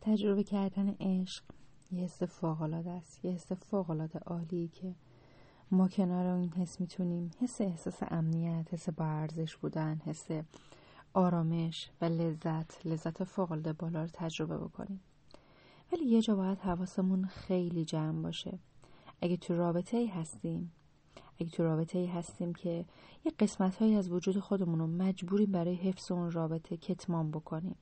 تجربه کردن عشق یه حس فوقالعاده است یه حس فوقالعاده عالی که ما کنار این حس می‌تونیم حس احساس امنیت حس با ارزش بودن حس آرامش و لذت لذت فوقالعاده بالا رو تجربه بکنیم. ولی یه جا باید حواسمون خیلی جمع باشه. اگه تو رابطه ای هستیم اگه تو رابطه ای هستیم که یه قسمت هایی از وجود خودمون رو مجبوریم برای حفظ اون رابطه کتمان بکنیم.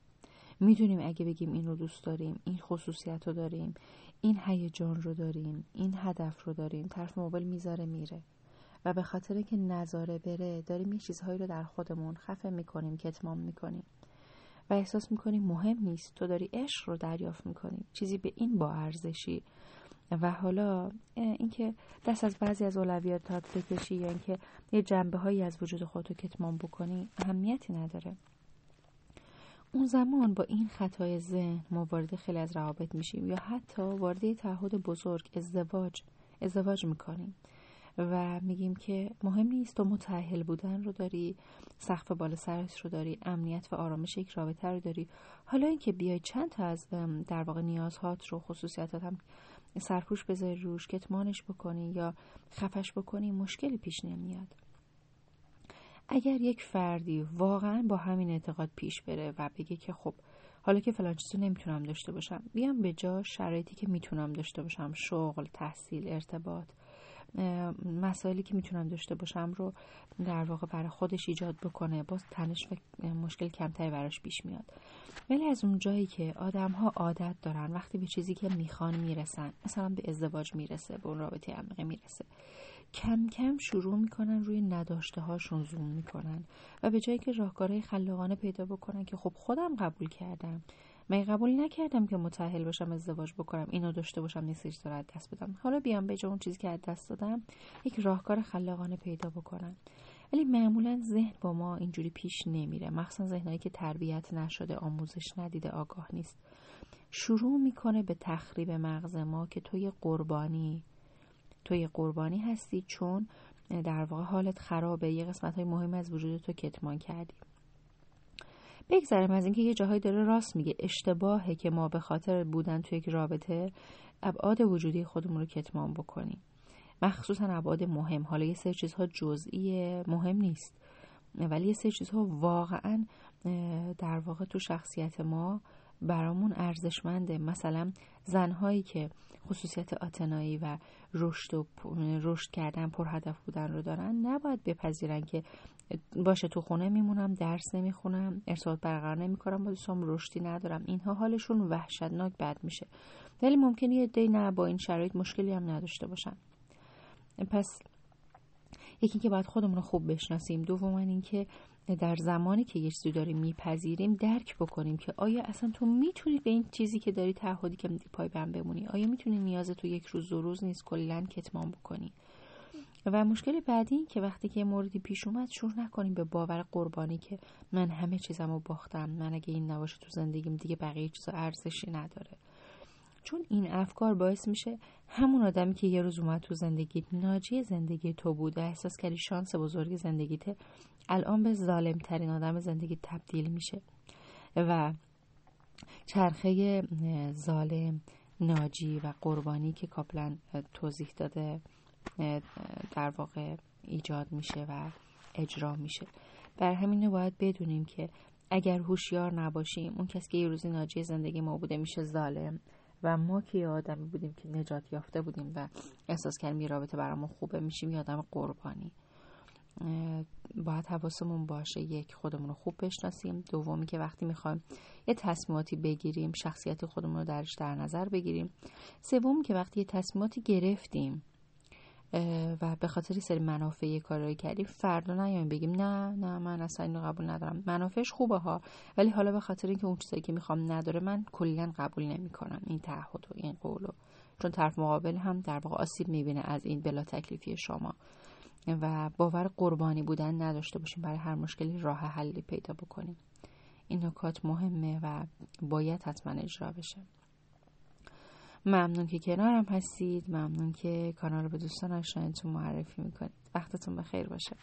می‌دونیم اگه بگیم این رو دوست داریم این خصوصیت رو داریم این هیجان رو داریم این هدف رو داریم طرف موبایل می‌ذاره میره. و به خاطر که نظاره بره داریم یه چیزهایی رو در خودمون خفه می‌کنیم کتمان می‌کنیم. و احساس می‌کنیم مهم نیست تو داری عشق رو دریافت می‌کنی. چیزی به این با ارزشی. و حالا اینکه دست از بعضی از اولویاتات بکشی یا اینکه یه جنبه هایی از وجود خودتو کتمان بکنی اهمیتی نداره. اون زمان با این خطای ذهن ما وارد خیلی از روابط میشیم یا حتی وارد تعهد بزرگ ازدواج ازدواج می‌کنیم و میگیم که مهم نیست تو متعهل بودن رو داری سقف بالا سرت رو داری امنیت و آرامش یک رابطه رو داری. حالا اینکه بیای چند تا از در واقع نیازهات رو خصوصیتات هم سرپوش بذاری روش کتمانش بکنی یا خفش بکنی مشکلی پیش نمیاد. اگر یک فردی واقعا با همین اعتقاد پیش بره و بگه که خب حالا که فلان چیزو نمی‌تونم داشته باشم بیام به جا شرایطی که می‌تونم داشته باشم شغل تحصیل ارتباط مسائلی که می‌تونم داشته باشم رو در واقع برای خودش ایجاد بکنه باز تنش و مشکل کمتری براش پیش میاد. ولی از اون جایی که آدم ها عادت دارن وقتی به چیزی که می‌خوان می‌رسن مثلا به ازدواج می‌رسه به اون رابطه عمیقه می‌رسه کم کم شروع می‌کنن روی نداشته هاشون زوم می‌کنن و به جایی که راهکارهای خلاقانه پیدا بکنن که خب خودم قبول کردم. من قبول نکردم که متأهل باشم ازدواج بکنم اینو داشته باشم نیستش رو دست بدم. حالا بیام به اون چیزی که دست دادم یک راهکار خلاقانه پیدا بکنم. ولی معمولا ذهن با ما اینجوری پیش نمیره. مخصوصا ذهنهایی که تربیت نشده آموزش ندیده آگاه نیست. شروع می‌کنه به تخریب مغز ما که توی قربانی توی قربانی هستی چون در واقع حالت خرابه. یه قسمت های مهم از وجود تو کتمان کردی. بگذرم از اینکه یه جاهایی داره راست میگه. اشتباهه که ما به خاطر بودن توی یک رابطه ابعاد وجودی خودمون رو کتمان بکنیم. مخصوصا ابعاد مهم. حالا یه سری چیزها جزئی مهم نیست. ولی یه سری چیزها واقعا در واقع تو شخصیت ما برامون ارزشمنده. مثلا زنهایی که خصوصیت آتنایی و رشد و رشد کردن پر هدف بودن رو دارن نباید بپذیرن که باشه تو خونه میمونم درس نمی‌خونم ارتباط برقرار نمی‌کنم با دوستام رشدی ندارم. اینها حالشون وحشتناک بد میشه. ولی ممکنه یه دی نه با این شرایط مشکلی هم نداشته باشن. پس یکی که باید خودمون رو خوب بشناسیم دوم اینکه در زمانی که یه چیزی داریم میپذیریم درک بکنیم که آیا اصلا تو می‌تونی به این چیزی که داری تعهدی که پای بم بمونی آیا می‌تونی نیاز تو یک روز دو روز نیست کلا کتمان بکنی؟ و مشکل بعدی این که وقتی که یه موردی پیش اومد شروع نکنیم به باور قربانی که من همه چیزم رو باختم. من اگه این نباشه تو زندگیم دیگه بقیه چیزا ارزشی نداره. چون این افکار باعث میشه همون آدمی که یه روز اومد تو زندگی ناجی زندگی تو بوده احساس کردی شانس بزرگ زندگیته الان به ظالم ترین آدم زندگی تبدیل میشه. و چرخه ظالم ناجی و قربانی که کاپلن توضیح داده در واقع ایجاد میشه و اجرا میشه. بر همین باید بدونیم که اگر هوشیار نباشیم اون کسی که یه روزی ناجی زندگی ما بوده میشه ظالم. و ما که یه آدمی بودیم که نجات یافته بودیم و احساس کردیم یه رابطه برامون خوبه میشیم یه آدم قربانی. باید حواسمون باشه یک خودمون رو خوب بشناسیم. دومی که وقتی می‌خوایم یه تصمیماتی بگیریم شخصیت خودمون رو درش در نظر بگیریم. سوم که وقتی یه تصمیماتی گرفتیم و به خاطر سری منافع یه کارایی کردیم فردا نیایم بگیم نه نه من اصلا اینو قبول ندارم. منافعش خوبه ها ولی حالا به خاطر اینکه اون چیزایی که می‌خوام نداره من کلا قبول نمی‌کنم این تعهد و این قولو چون طرف مقابل هم در واقع آسیب می‌بینه از این بلا تکلیفی شما. و باور قربانی بودن نداشته باشیم برای هر مشکلی راه حلی پیدا بکنیم. این نکات مهمه و باید حتما اجرا بشه. ممنون که کنارم هستید. ممنون که کانال رو به دوستان آشنایتون معرفی می‌کنید. وقتتون بخیر باشه.